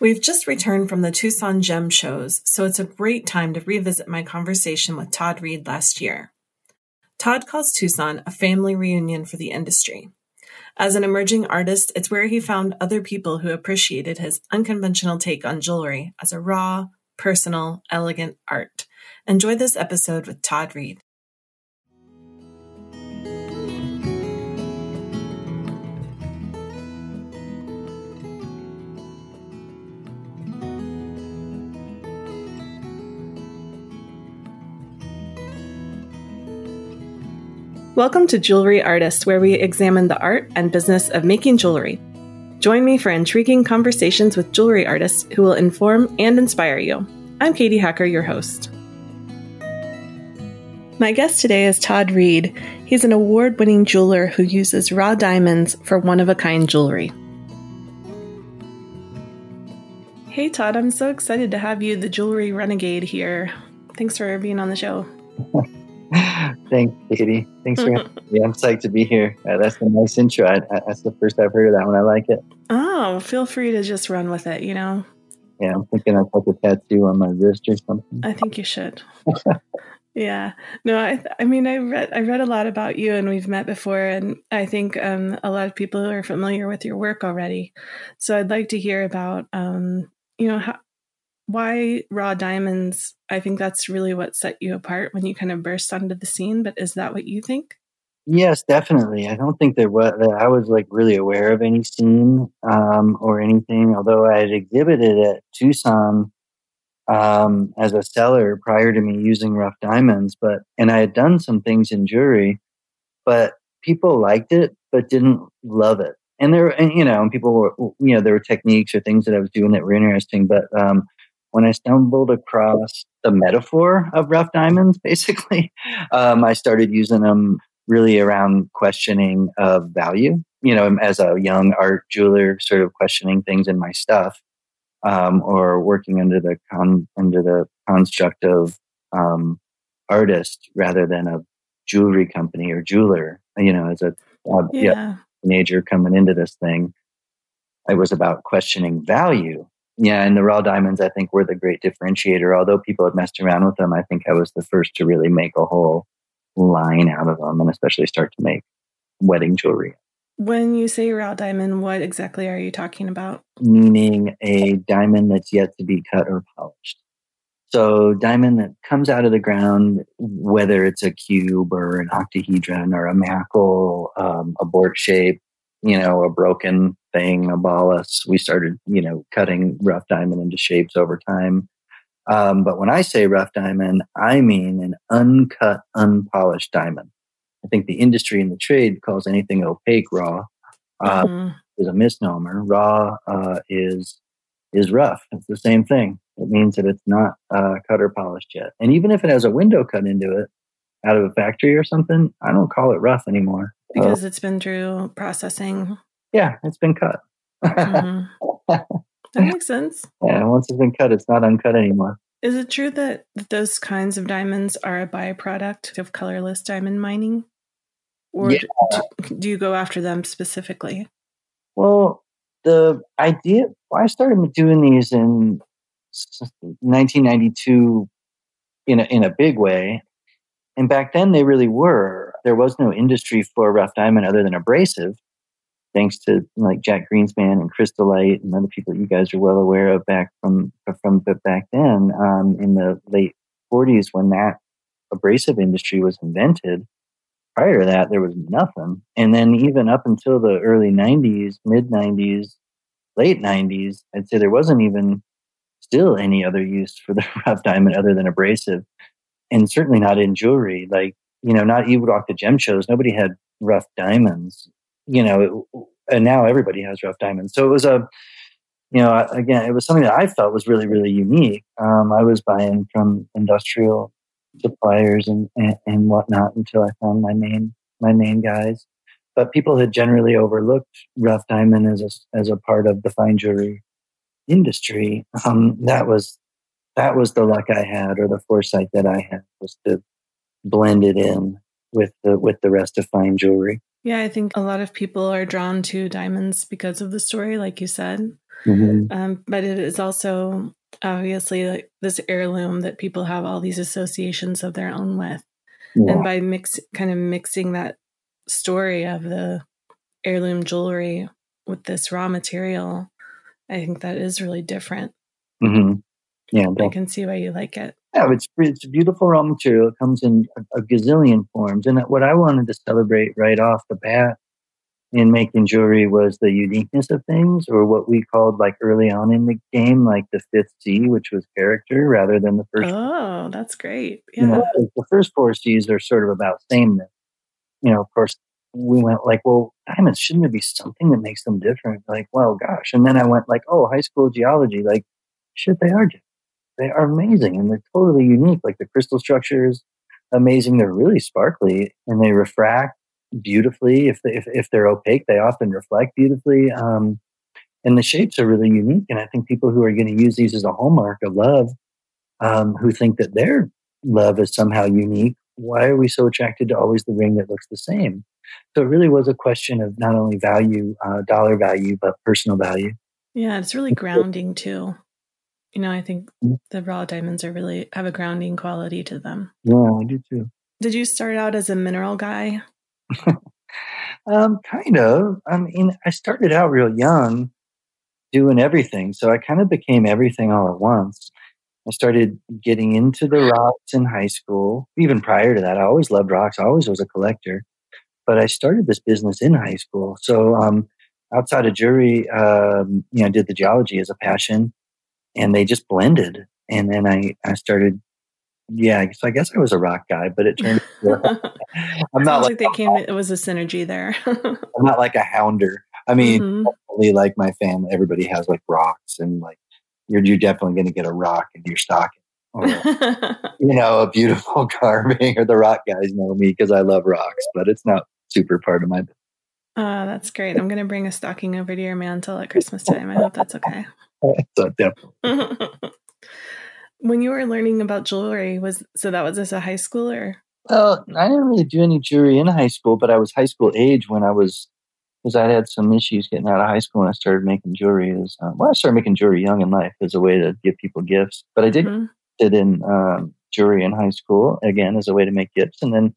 We've just returned from the Tucson Gem Shows, so it's a great time to revisit my conversation with Todd Reed last year. Todd calls Tucson a family reunion for the industry. As an emerging artist, it's where he found other people who appreciated his unconventional take on jewelry as a raw, personal, elegant art. Enjoy this episode with Todd Reed. Welcome to Jewelry Artist, where we examine the art and business of making jewelry. Join me for intriguing conversations with jewelry artists who will inform and inspire you. I'm Katie Hacker, your host. My guest today is Todd Reed. He's an award winning jeweler who uses raw diamonds for one of a kind jewelry. Hey, Todd, I'm so excited to have you, the jewelry renegade, here. Thanks for being on the show. Thanks, Katie. Thanks for having me. I'm psyched to be here. Uh, that's a nice intro. I, I, that's the first I've heard of that one. I like it. Oh, feel free to just run with it, you know? Yeah, I'm thinking I'll put a tattoo on my wrist or something. I think you should. yeah. No, I I mean I read I read a lot about you and we've met before and I think um, a lot of people are familiar with your work already. So I'd like to hear about um, you know how why raw diamonds i think that's really what set you apart when you kind of burst onto the scene but is that what you think? Yes definitely. I don't think there was i was like really aware of any scene um, or anything although i had exhibited at tucson um, as a seller prior to me using rough diamonds but and i had done some things in jewelry but people liked it but didn't love it. And there and, you know and people were you know there were techniques or things that i was doing that were interesting but um, when I stumbled across the metaphor of rough diamonds, basically, um, I started using them really around questioning of value. You know, as a young art jeweler, sort of questioning things in my stuff, um, or working under the con under the construct of um, artist rather than a jewelry company or jeweler. You know, as a uh, yeah. yeah, teenager coming into this thing, it was about questioning value yeah, and the raw diamonds, I think, were the great differentiator. Although people had messed around with them, I think I was the first to really make a whole line out of them and especially start to make wedding jewelry. When you say raw diamond, what exactly are you talking about? Meaning a diamond that's yet to be cut or polished. So, diamond that comes out of the ground, whether it's a cube or an octahedron or a macle, um, a board shape, you know, a broken thing, a ballas. We started, you know, cutting rough diamond into shapes over time. Um, but when I say rough diamond, I mean an uncut, unpolished diamond. I think the industry and the trade calls anything opaque raw. Uh, mm-hmm. Is a misnomer. Raw uh, is is rough. It's the same thing. It means that it's not uh, cut or polished yet. And even if it has a window cut into it out of a factory or something, I don't call it rough anymore. Because it's been through processing. Yeah, it's been cut. mm-hmm. That makes sense. Yeah, once it's been cut, it's not uncut anymore. Is it true that those kinds of diamonds are a byproduct of colorless diamond mining? Or yeah. do, do you go after them specifically? Well, the idea, I started doing these in 1992 in a, in a big way. And back then they really were. There was no industry for rough diamond other than abrasive, thanks to like Jack Greenspan and Crystalite and other people you guys are well aware of back from from but back then um, in the late 40s when that abrasive industry was invented. Prior to that, there was nothing. And then even up until the early 90s, mid 90s, late 90s, I'd say there wasn't even still any other use for the rough diamond other than abrasive and certainly not in jewelry. Like, you know, not you would walk the gem shows, nobody had rough diamonds, you know, it, and now everybody has rough diamonds. So it was a, you know, again, it was something that I felt was really, really unique. Um, I was buying from industrial suppliers and, and, and whatnot until I found my main, my main guys. But people had generally overlooked rough diamond as a, as a part of the fine jewelry industry. Um, that was that was the luck I had, or the foresight that I had, was to blend it in with the with the rest of fine jewelry. Yeah, I think a lot of people are drawn to diamonds because of the story, like you said. Mm-hmm. Um, but it is also obviously like this heirloom that people have all these associations of their own with. Yeah. And by mix kind of mixing that story of the heirloom jewelry with this raw material, I think that is really different. Mm-hmm. Yeah, I can see why you like it. Yeah, it's it's a beautiful raw material. It comes in a, a gazillion forms, and what I wanted to celebrate right off the bat in making jewelry was the uniqueness of things, or what we called like early on in the game, like the fifth C, which was character, rather than the first. Oh, that's great! Yeah, you know, the first four C's are sort of about sameness. You know, of course, we went like, well, diamonds shouldn't there be something that makes them different? Like, well, gosh, and then I went like, oh, high school geology, like, shit, they are. They are amazing and they're totally unique. Like the crystal structures, amazing. They're really sparkly and they refract beautifully. If, they, if, if they're opaque, they often reflect beautifully. Um, and the shapes are really unique. And I think people who are going to use these as a hallmark of love, um, who think that their love is somehow unique, why are we so attracted to always the ring that looks the same? So it really was a question of not only value, uh, dollar value, but personal value. Yeah, it's really grounding too. You know, I think mm-hmm. the raw diamonds are really have a grounding quality to them. Yeah, I do too. Did you start out as a mineral guy? um, kind of. I mean, I started out real young doing everything. So I kind of became everything all at once. I started getting into the rocks in high school. Even prior to that, I always loved rocks. I always was a collector. But I started this business in high school. So um, outside of jewelry, um, you know, I did the geology as a passion, and they just blended. And then I, I started yeah, so I guess I was a rock guy, but it turned. I'm not like, like, they came. It was a synergy there. I'm not like a hounder. I mean, mm-hmm. like my family, everybody has like rocks, and like you're you're definitely going to get a rock in your stocking, or you know, a beautiful carving. Or the rock guys know me because I love rocks, but it's not super part of my. Oh, that's great! I'm going to bring a stocking over to your mantle at Christmas time. I hope that's okay. So definitely when you were learning about jewelry was so that was as a high schooler well i didn't really do any jewelry in high school but i was high school age when i was because i had some issues getting out of high school and i started making jewelry as um, well i started making jewelry young in life as a way to give people gifts but i did mm-hmm. it in um, jewelry in high school again as a way to make gifts. And then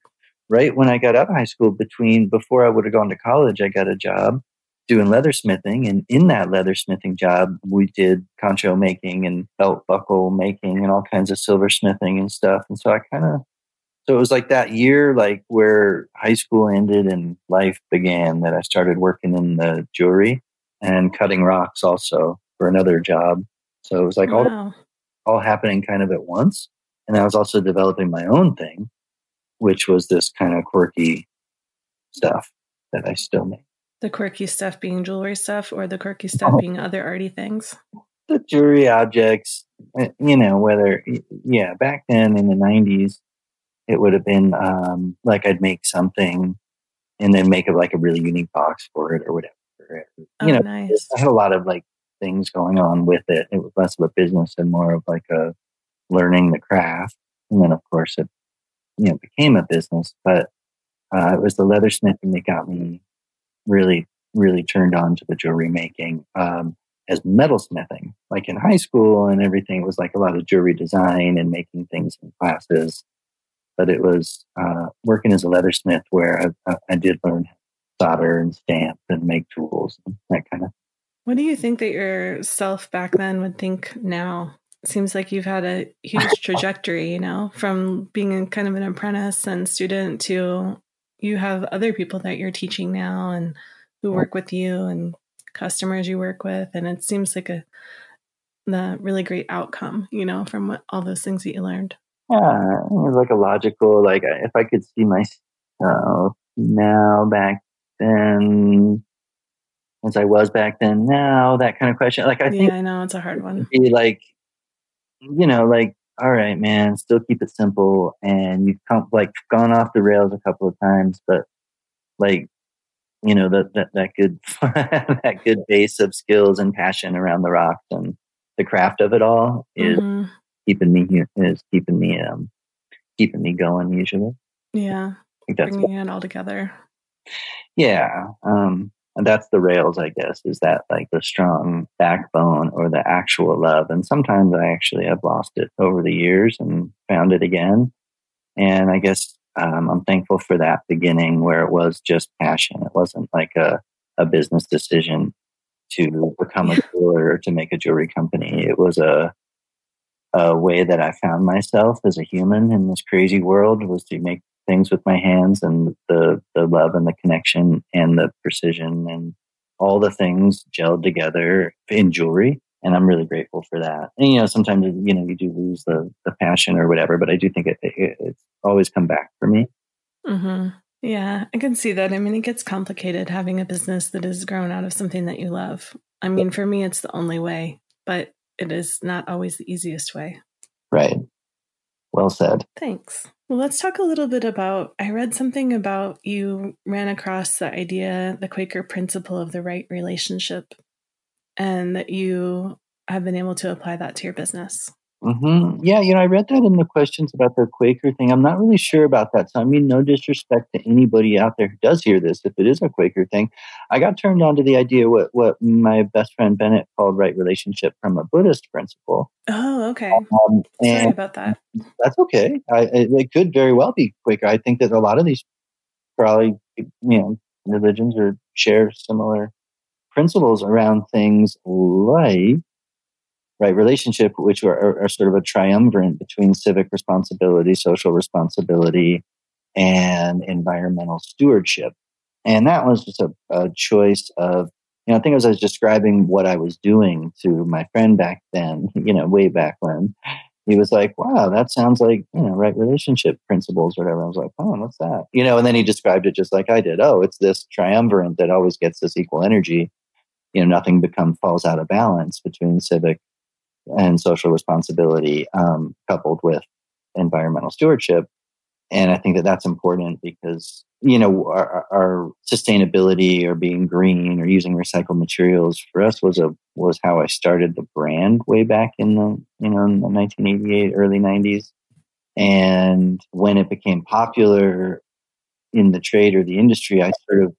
right when i got out of high school between before i would have gone to college i got a job doing leathersmithing. And in that leathersmithing job, we did concho making and belt buckle making and all kinds of silversmithing and stuff. And so I kind of, so it was like that year, like where high school ended and life began, that I started working in the jewelry and cutting rocks also for another job. So it was like wow. all, all happening kind of at once. And I was also developing my own thing, which was this kind of quirky stuff that I still make. The quirky stuff being jewelry stuff, or the quirky stuff oh. being other arty things? The jewelry objects, eh, you know, whether, yeah, back then in the 90s, it would have been um, like I'd make something and then make it like a really unique box for it or whatever. You oh, know, nice. I had a lot of like things going on with it. It was less of a business and more of like a learning the craft. And then, of course, it you know became a business. But uh, it was the leathersmithing that got me really, really turned on to the jewelry making um, as metalsmithing. Like in high school and everything, it was like a lot of jewelry design and making things in classes. But it was uh, working as a leathersmith where I, I did learn solder and stamp and make tools and that kind of. What do you think that yourself back then would think now? It seems like you've had a huge trajectory, you know, from being kind of an apprentice and student to you have other people that you're teaching now and who oh. work with you and customers you work with and it seems like a the really great outcome you know from what, all those things that you learned. Yeah it was like a logical like uh, if i could see myself now back then as i was back then now that kind of question like i think yeah i know it's a hard one. be like you know like all right, man, still keep it simple. And you've come like gone off the rails a couple of times, but like, you know, that, that, that good, that good base of skills and passion around the rocks and the craft of it all is mm-hmm. keeping me, is keeping me, um, keeping me going usually. Yeah. I think that's bringing it all together. Yeah. Um, And that's the rails, I guess, is that like the strong backbone or the actual love. And sometimes I actually have lost it over the years and found it again. And I guess um, I'm thankful for that beginning where it was just passion. It wasn't like a, a business decision to become a jeweler or to make a jewelry company. It was a a way that I found myself as a human in this crazy world was to make things with my hands and the the love and the connection and the precision and all the things gelled together in jewelry. And i'm really grateful for that. And you know sometimes you know you do lose the the passion or whatever but i do think it, it it's always come back for me. Mm-hmm. yeah i can see that. I mean it gets complicated having a business that is grown out of something that you love. I mean for me it's the only way but it is not always the easiest way. Right. Well said. Thanks well, let's talk a little bit about. I read something about you ran across the idea, the Quaker principle of the right relationship, and that you have been able to apply that to your business. Mm-hmm. Yeah, you know, I read that in the questions about the Quaker thing. I'm not really sure about that. So, I mean, no disrespect to anybody out there who does hear this, if it is a Quaker thing. I got turned on to the idea what what my best friend Bennett called right relationship from a Buddhist principle. Oh, okay. Um, Sorry about that. That's okay. I, it could very well be Quaker. I think that a lot of these probably, you know, religions or share similar principles around things like right relationship, which are, are, sort of a triumvirate between civic responsibility, social responsibility, and environmental stewardship. And that was just a, a choice of, you know, I think as I was describing what I was doing to my friend back then, you know, way back when, he was like, wow, that sounds like, you know, right relationship principles or whatever. I was like, oh, what's that? You know, and then he described it just like I did. Oh, it's this triumvirate that always gets this equal energy. You know, nothing become falls out of balance between civic and social responsibility um, coupled with environmental stewardship. And I think that that's important because, you know, our, our, sustainability or being green or using recycled materials for us was a, was how I started the brand way back in the, you know, in the 1988, early 90s. And when it became popular in the trade or the industry, I sort of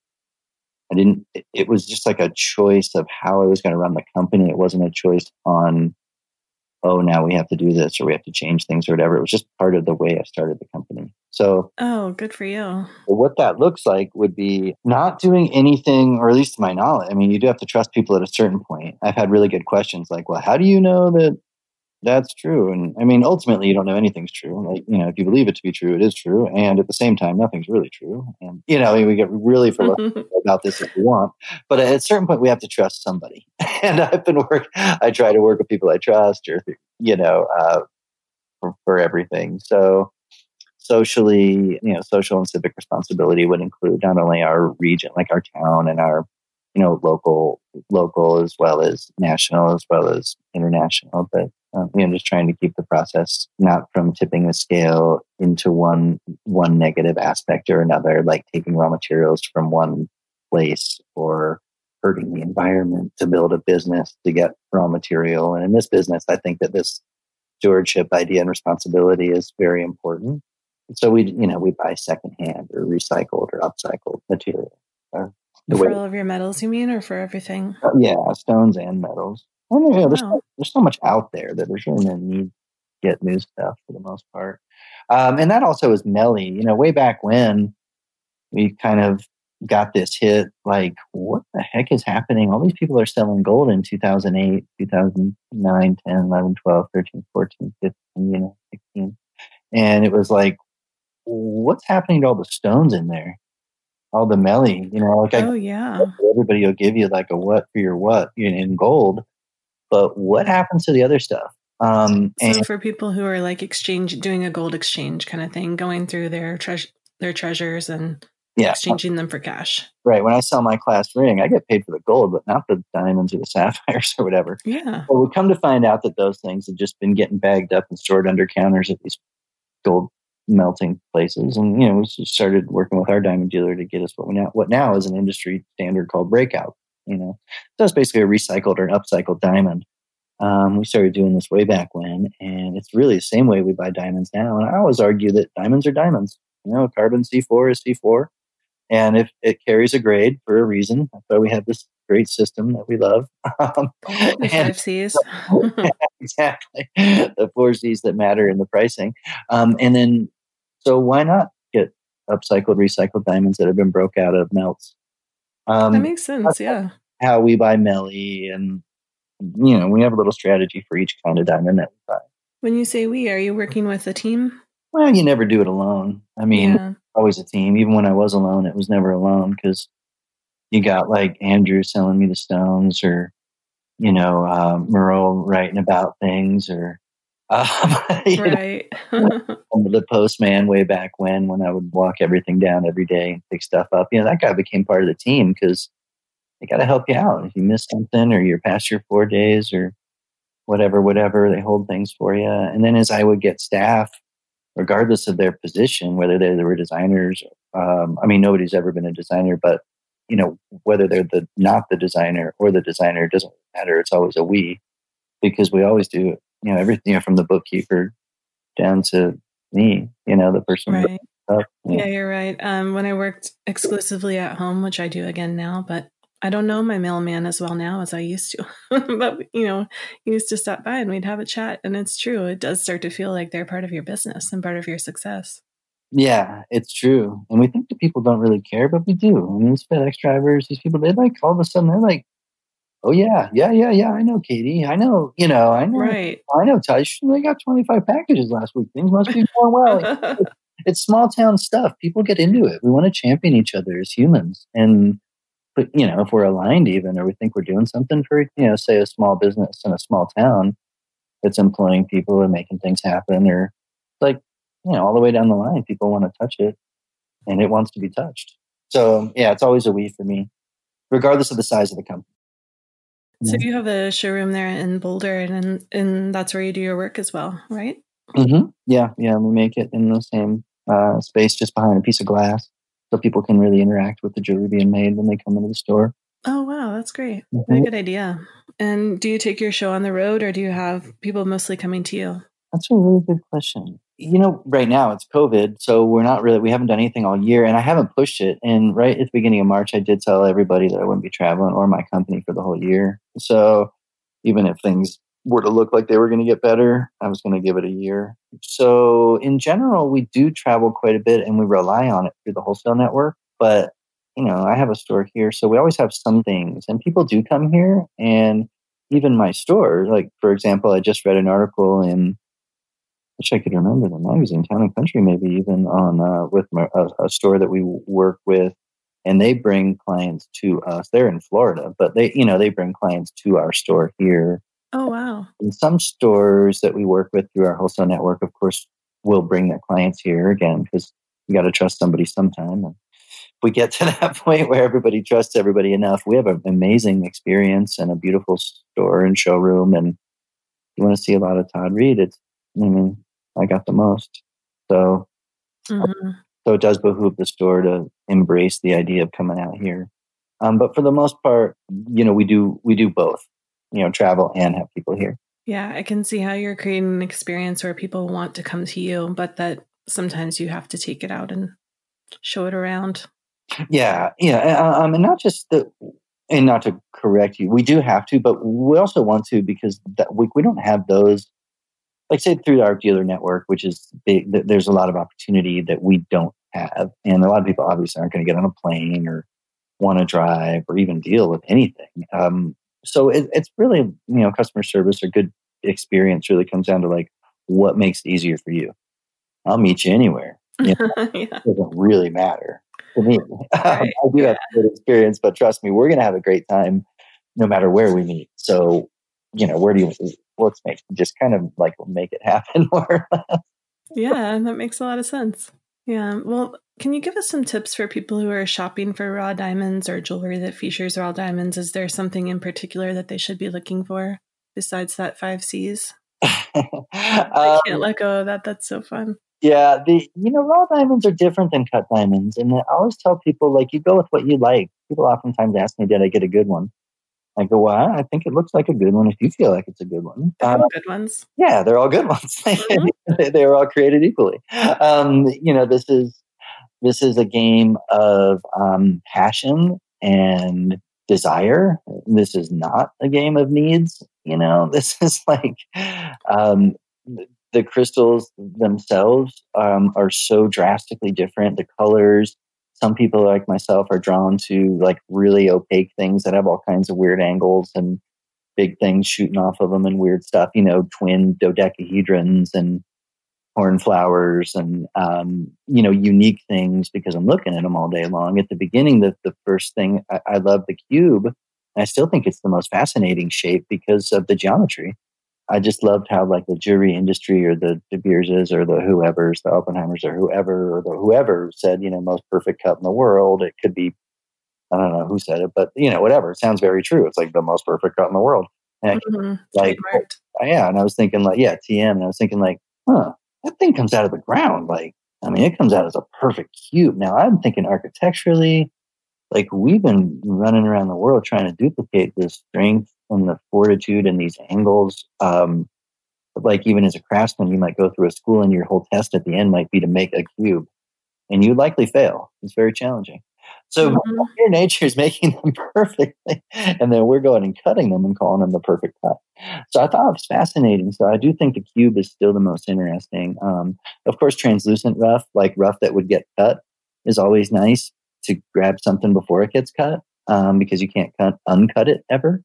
I didn't, it was just like a choice of how I was going to run the company. It wasn't a choice on oh, now we have to do this or we have to change things or whatever. It was just part of the way I started the company. So, oh, good for you. What that looks like would be not doing anything, or at least to my knowledge. I mean, you do have to trust people at a certain point. I've had really good questions like, well, how do you know that that's true. And I mean, ultimately, you don't know anything's true. Like, you know, if you believe it to be true, it is true. And at the same time, nothing's really true. And, you know, we get really philosophical about this if we want. But at a certain point, we have to trust somebody. and I've been work, I try to work with people I trust or, you know, uh, for, for everything. So, socially, you know, social and civic responsibility would include not only our region, like our town and our, you know, local, local as well as national, as well as international, but um, you know, just trying to keep the process not from tipping the scale into one one negative aspect or another, like taking raw materials from one place or hurting the environment to build a business to get raw material. And in this business, I think that this stewardship idea and responsibility is very important. so we, you know, we buy secondhand or recycled or upcycled material. Uh, for way, all of your metals, you mean, or for everything? Uh, yeah, stones and metals. I mean, you know, there's, wow. so, there's so much out there that there's really no need to get new stuff for the most part. Um, and that also is melee. You know, way back when we kind of got this hit, like, what the heck is happening? All these people are selling gold in 2008, 2009, 10, 11, 12, 13, 14, 15, you know, 16. And it was like, what's happening to all the stones in there? All the melee, you know, like oh I, yeah, everybody will give you like a what for your what in gold, but what happens to the other stuff? Um, so and, for people who are like exchange, doing a gold exchange kind of thing, going through their treasure, their treasures and yeah. exchanging them for cash. Right. When I sell my class ring, I get paid for the gold, but not the diamonds or the sapphires or whatever. Yeah. But we come to find out that those things have just been getting bagged up and stored under counters at these gold melting places. And you know, we started working with our diamond dealer to get us what we now what now is an industry standard called breakout. You know, so it's basically a recycled or an upcycled diamond. Um, we started doing this way back when, and it's really the same way we buy diamonds now. And I always argue that diamonds are diamonds. You know, carbon C4 is C4, and if it carries a grade for a reason, that's why we have this great system that we love. Um, the five C's. exactly. The four C's that matter in the pricing. Um, and then, so why not get upcycled, recycled diamonds that have been broke out of melts? Um, that makes sense. Yeah. How we buy melee and, you know, we have a little strategy for each kind of diamond that we buy. When you say we, are you working with a team? Well, you never do it alone. I mean, yeah. Always a team. Even when I was alone, it was never alone because you got like Andrew selling me the stones or, you know, uh, Merle writing about things or, um, right. the postman way back when, when I would walk everything down every day and pick stuff up, you know, that guy became part of the team because they got to help you out. If you miss something or you're past your four days or whatever, whatever. They hold things for you. And then as I would get staff, regardless of their position, whether they, they were designers, um, I mean, nobody's ever been a designer, but you know, whether they're the not the designer or the designer, it doesn't matter. It's always a we because we always do, you know, everything you know, from the bookkeeper down to me, you know, the person. Right. Up, yeah. yeah. you're right. Um, when I worked exclusively at home, which I do again now, but I don't know my mailman as well now as I used to. but, you know, he used to stop by and we'd have a chat. And it's true. It does start to feel like they're part of your business and part of your success. Yeah, it's true. And we think that people don't really care, but we do. I mean, these FedEx drivers, these people, they like all of a sudden, they're like, oh, yeah, yeah, yeah, yeah, I know, Katie. I know, you know, I know. Right. I know, Tush. They got 25 packages last week. Things must be going well. it's small town stuff. People get into it. We want to champion each other as humans. And but you know, if we're aligned even, or we think we're doing something for, you know, say a small business in a small town that's employing people and making things happen, or like, you know, all the way down the line, people want to touch it and it wants to be touched. So yeah, it's always a we for me, regardless of the size of the company. So you have a showroom there in Boulder, and and that's where you do your work as well, right? Mm-hmm. Yeah, yeah. We make it in the same uh, space, just behind a piece of glass so people can really interact with the jewelry being made when they come into the store. Oh wow, that's great. Mm-hmm. Very good idea. And do you take your show on the road or do you have people mostly coming to you? That's a really good question. You know, right now it's COVID, so we're not really we haven't done anything all year and I haven't pushed it. And right at the beginning of March I did tell everybody that I wouldn't be traveling or my company for the whole year. So even if things were to look like they were going to get better, I was going to give it a year. So, in general, we do travel quite a bit and we rely on it through the wholesale network. But, you know, I have a store here, so we always have some things, and people do come here. And even my store, like, for example, I just read an article in, which I could remember the magazine, Town and Country, maybe even on uh, with my, a, a store that we work with and they bring clients to us. They're in Florida, but they, you know, they bring clients to our store here Oh, wow. And some stores that we work with through our wholesale network, of course, will bring their clients here again because you got to trust somebody sometime. And if we get to that point where everybody trusts everybody enough, we have an amazing experience and a beautiful store and showroom. And you want to see a lot of Todd Reed, it's, I mean, I got the most. So, mm-hmm. so it does behoove the store to embrace the idea of coming out here. Um, but for the most part, you know, we do we do both you know travel and have people here. Yeah i can see how you're creating an experience where people want to come to you but that sometimes you have to take it out and show it around. Yeah yeah um, and not just the and not to correct you we do have to but we also want to because that we, we don't have those like say through our dealer network which is big there's a lot of opportunity that we don't have and a lot of people obviously aren't going to get on a plane or want to drive or even deal with anything. Um, so it, it's really you know customer service or good experience really comes down to like what makes it easier for you. I'll meet you anywhere. You know, yeah. it doesn't really matter to me. Right. i do yeah. have a good experience but trust me we're going to have a great time no matter where we meet. So you know where do you let's make just kind of like make it happen more yeah that makes a lot of sense yeah well can you give us some tips for people who are shopping for raw diamonds or jewelry that features raw diamonds? Is there something in particular that they should be looking for besides that five C's? I can't um, let go of that. That's so fun. Yeah, the you know raw diamonds are different than cut diamonds, and I always tell people like you go with what you like. People oftentimes ask me, "Did I get a good one?" I go, "Well, I think it looks like a good one. If you feel like it's a good one, they're all uh, good ones. Yeah, they're all good ones. Mm-hmm. they, are all created equally. Um, you know, this is this is a game of um, passion and desire. This is not a game of needs. You know, this is like um, the crystals themselves um, are so drastically different. The colors, some people like myself are drawn to like really opaque things that have all kinds of weird angles and big things shooting off of them and weird stuff, you know, twin dodecahedrons and cornflowers and, um, you know, unique things because I'm looking at them all day long. At the beginning, the, the first thing I, I love the cube. I still think it's the most fascinating shape because of the geometry. I just loved how like the jewelry industry or the De Beerses or the whoever's, the Oppenheimers or whoever or the whoever said, you know, most perfect cut in the world. It could be, I don't know who said it, but you know, whatever. It sounds very true. It's like the most perfect cut in the world. And mm-hmm. like, yeah. And I was thinking like, yeah, TM. And I was thinking like, huh, that thing comes out of the ground. Like, I mean, it comes out as a perfect cube. Now I'm thinking architecturally, like we've been running around the world trying to duplicate this strength and the fortitude and these angles. Um, like even as a craftsman, you might go through a school and your whole test at the end might be to make a cube, and you likely fail. It's very challenging. So mm-hmm. your nature is making them perfectly, and then we're going and cutting them and calling them the perfect cut. So I thought it was fascinating. So I do think the cube is still the most interesting. Um, of course, translucent rough, like rough that would get cut, is always nice to grab something before it gets cut um, because you can't cut uncut it ever.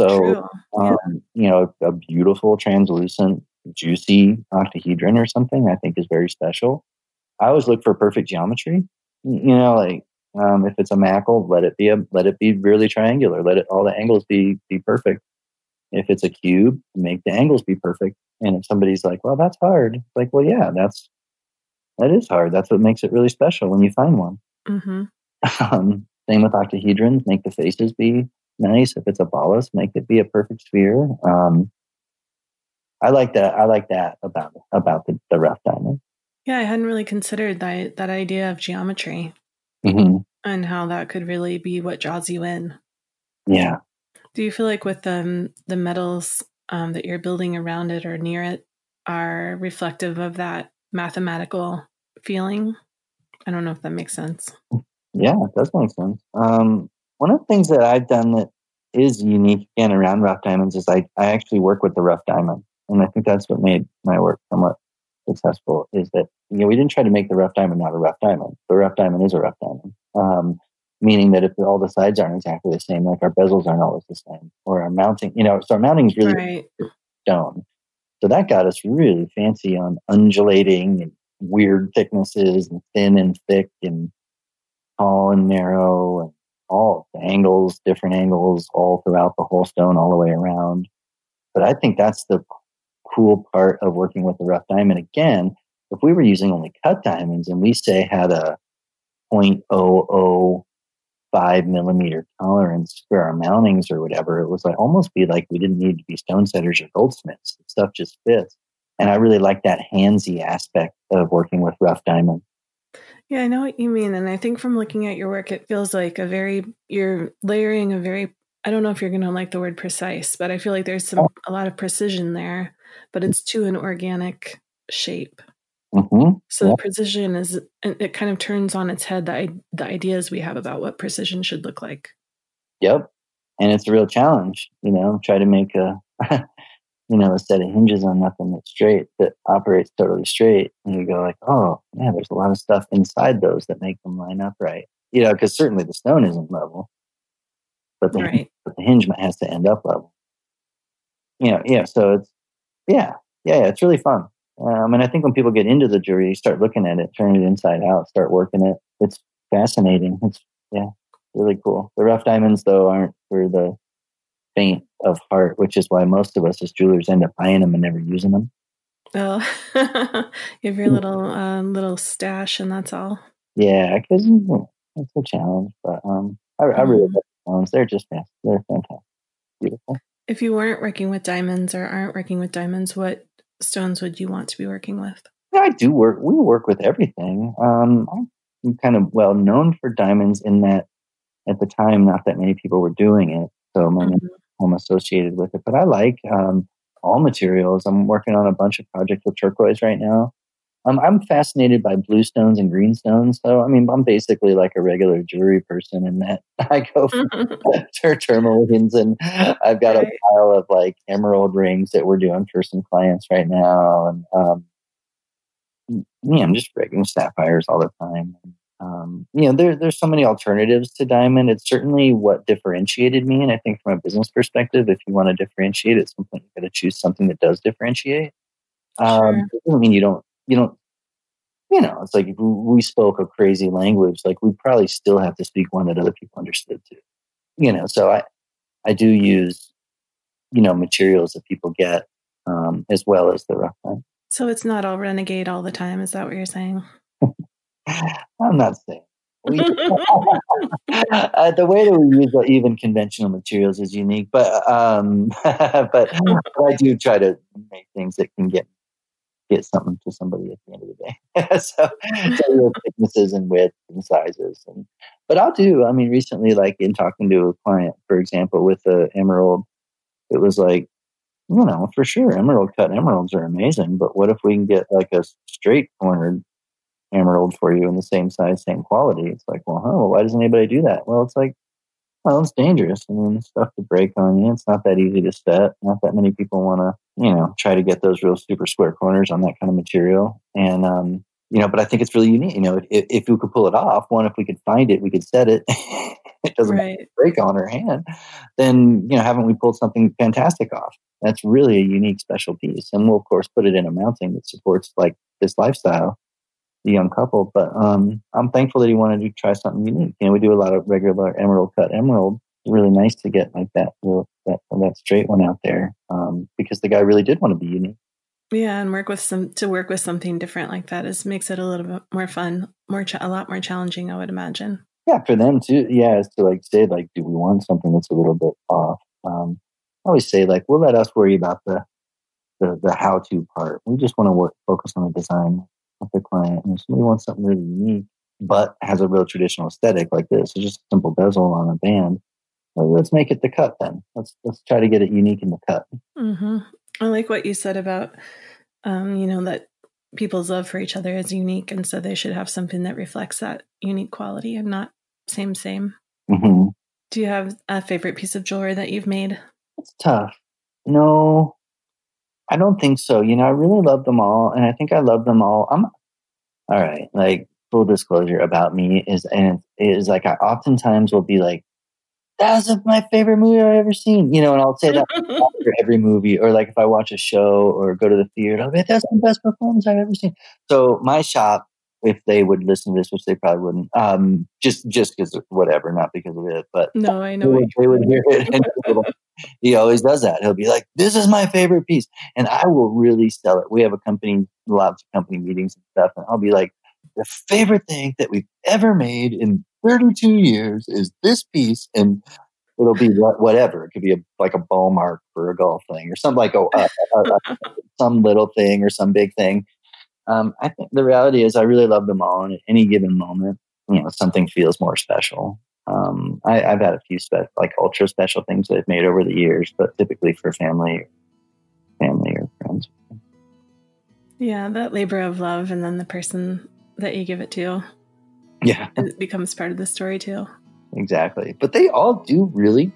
So, um, you know, a beautiful, translucent, juicy octahedron or something I think is very special. I always look for perfect geometry. You know, like um, if it's a macle, let it be a let it be really triangular. Let it all the angles be be perfect. If it's a cube, make the angles be perfect. And if somebody's like, "Well, that's hard," it's like, "Well, yeah, that's that is hard. That's what makes it really special when you find one." Mm-hmm. Um, same with octahedrons. Make the faces be nice. If it's a ballas, make it be a perfect sphere. Um, I like that. I like that about about the, the rough diamond. Yeah, I hadn't really considered that that idea of geometry mm-hmm. and how that could really be what draws you in. Yeah. Do you feel like with the the metals um, that you're building around it or near it are reflective of that mathematical feeling? I don't know if that makes sense. Yeah, it does make sense. Um, one of the things that I've done that is unique again around rough diamonds is I, I actually work with the rough diamond. And I think that's what made my work somewhat successful is that, you know, we didn't try to make the rough diamond not a rough diamond. The rough diamond is a rough diamond. Um, meaning that if all the sides aren't exactly the same, like our bezels aren't always the same, or our mounting, you know, so our mounting is really right. stone. So that got us really fancy on undulating and weird thicknesses and thin and thick and tall and narrow and all angles, different angles, all throughout the whole stone, all the way around. But I think that's the cool part of working with the rough diamond. Again, if we were using only cut diamonds and we say had a 0.005 millimeter tolerance for our mountings or whatever, it was like almost be like we didn't need to be stone setters or goldsmiths. The stuff just fits. And I really like that handsy aspect of working with rough diamond. Yeah, I know what you mean. And I think from looking at your work, it feels like a very, you're layering a very, I don't know if you're going to like the word precise, but I feel like there's some, a lot of precision there, but it's to an organic shape. Mm-hmm. So the precision is, it kind of turns on its head the, the ideas we have about what precision should look like. Yep. And it's a real challenge, you know, try to make a, you know, a set of hinges on nothing that's straight that operates totally straight. And you go like, oh, yeah, there's a lot of stuff inside those that make them line up right. You know, because certainly the stone isn't level, but the, right. but the hinge has to end up level. You know, yeah. So it's, yeah, yeah, yeah it's really fun. Um, and I think when people get into the jewelry, you start looking at it, turn it inside out, start working it. It's fascinating. It's, yeah, really cool. The rough diamonds, though, aren't for the faint of heart, which is why most of us as jewelers end up buying them and never using them. Oh, you have your little um, little stash, and that's all. Yeah, because it's a challenge, but um, I, I really mm-hmm. love stones. They're just they're fantastic, beautiful. If you weren't working with diamonds or aren't working with diamonds, what stones would you want to be working with? Yeah, I do work. We work with everything. Um, I'm kind of well known for diamonds in that at the time, not that many people were doing it. So my mm-hmm associated with it. But I like um, all materials. I'm working on a bunch of projects with turquoise right now. Um, I'm fascinated by blue stones and green stones. So, I mean, I'm basically like a regular jewelry person in that I go for mm-hmm. tourmalines and I've got a pile of like emerald rings that we're doing for some clients right now. And, um, yeah, I'm just breaking sapphires all the time. Um, you know, there, there's so many alternatives to diamond. It's certainly what differentiated me. And I think from a business perspective, if you want to differentiate at some point, you've got to choose something that does differentiate. Um, sure. Doesn't mean you don't, you don't, you know, it's like if we spoke a crazy language, like we probably still have to speak one that other people understood too. You know, so I, I do use, you know, materials that people get um, as well as the rough time. So it's not all renegade all the time. Is that what you're saying? I'm not saying. Uh, the way that we use even conventional materials is unique, but um, but, but I do try to make things that can get get something to somebody at the end of the day. so, so thicknesses and widths and sizes, and but I'll do. I mean, recently, like in talking to a client, for example, with the emerald, it was like, you know, for sure, emerald cut emeralds are amazing, but what if we can get like a straight cornered emerald for you in the same size, same quality. It's like, well, huh, well, why doesn't anybody do that? Well, it's like, well, it's dangerous. I mean, stuff to break on you. It's not that easy to set. Not that many people want to, you know, try to get those real super square corners on that kind of material. And, um, you know, but I think it's really unique. You know, if, if we could pull it off, one, if we could find it, we could set it. it doesn't right. break on our hand. Then, you know, haven't we pulled something fantastic off? That's really a unique, special piece. And we'll, of course, put it in a mounting that supports like this lifestyle the young couple. But um, I'm thankful that he wanted to try something unique. You know, we do a lot of regular emerald cut emerald. It's really nice to get like that little, that that straight one out there um, because the guy really did want to be unique. Yeah, and work with some to work with something different like that is makes it a little bit more fun, more a lot more challenging, I would imagine. Yeah, for them too. Yeah, is to like say like, do we want something that's a little bit off? Um, I always say like, we'll let us worry about the the, the how to part. We just want to work focus on the design with the client. And if somebody wants something really unique, but has a real traditional aesthetic like this, it's just a simple bezel on a band. Well, let's make it the cut then. Let's let's try to get it unique in the cut. Mm-hmm. I like what you said about, um, you know, that people's love for each other is unique, and so they should have something that reflects that unique quality and not same same. Mm-hmm. Do you have a favorite piece of jewelry that you've made? It's tough. No, I don't think so. You know, I really love them all, and I think I love them all. I'm all right. Like full disclosure about me is, and it is like I oftentimes will be like, "That's my favorite movie I've ever seen," you know, and I'll say that after every movie, or like if I watch a show or go to the theater, I'll be, like, "That's the best performance I've ever seen." So my shop if they would listen to this, which they probably wouldn't. Um, just just because whatever, not because of it. But no, I know they would, they would hear it. He always does that. He'll be like, "This is my favorite piece," and I will really sell it. We have a company, lots of company meetings and stuff, and I'll be like, "The favorite thing that we've ever made in 32 years is this piece," and it'll be whatever. It could be a, like a ball mark for a golf thing, or some like a, a, a some little thing, or some big thing um, I think the reality is I really love them all, and at any given moment, you know, something feels more special. Um, I, have had a few spe- like ultra special things that I've made over the years, but typically for family, family or friends. Yeah, that labor of love, and then the person that you give it to, yeah, it becomes part of the story too. Exactly, but they all do really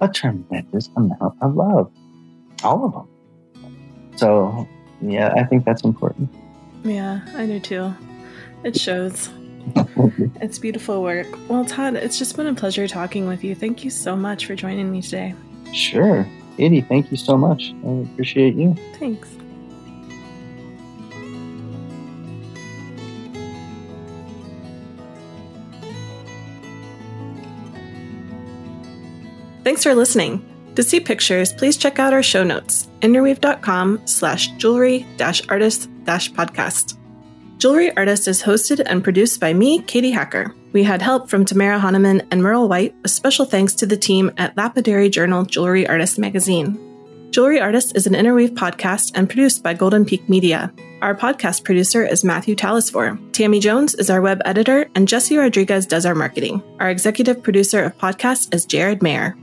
a tremendous amount of love, all of them. So yeah, I think that's important. Yeah, I do too. It shows. it's beautiful work. Well, Todd, it's just been a pleasure talking with you. Thank you so much for joining me today. Sure. Katie, thank you so much. I appreciate you. Thanks. Thanks for listening. To see pictures, please check out our show notes, interweave.com slash jewelry dash artist dash podcast. Jewelry Artist is hosted and produced by me, Katie Hacker. We had help from Tamara Honaman and Merle White, a special thanks to the team at Lapidary Journal Jewelry Artist magazine. Jewelry Artist is an Interweave podcast and produced by Golden Peak Media. Our podcast producer is Matthew Talisfor. Tammy Jones is our web editor, and Jesse Rodriguez does our marketing. Our executive producer of podcasts is Jared Mayer.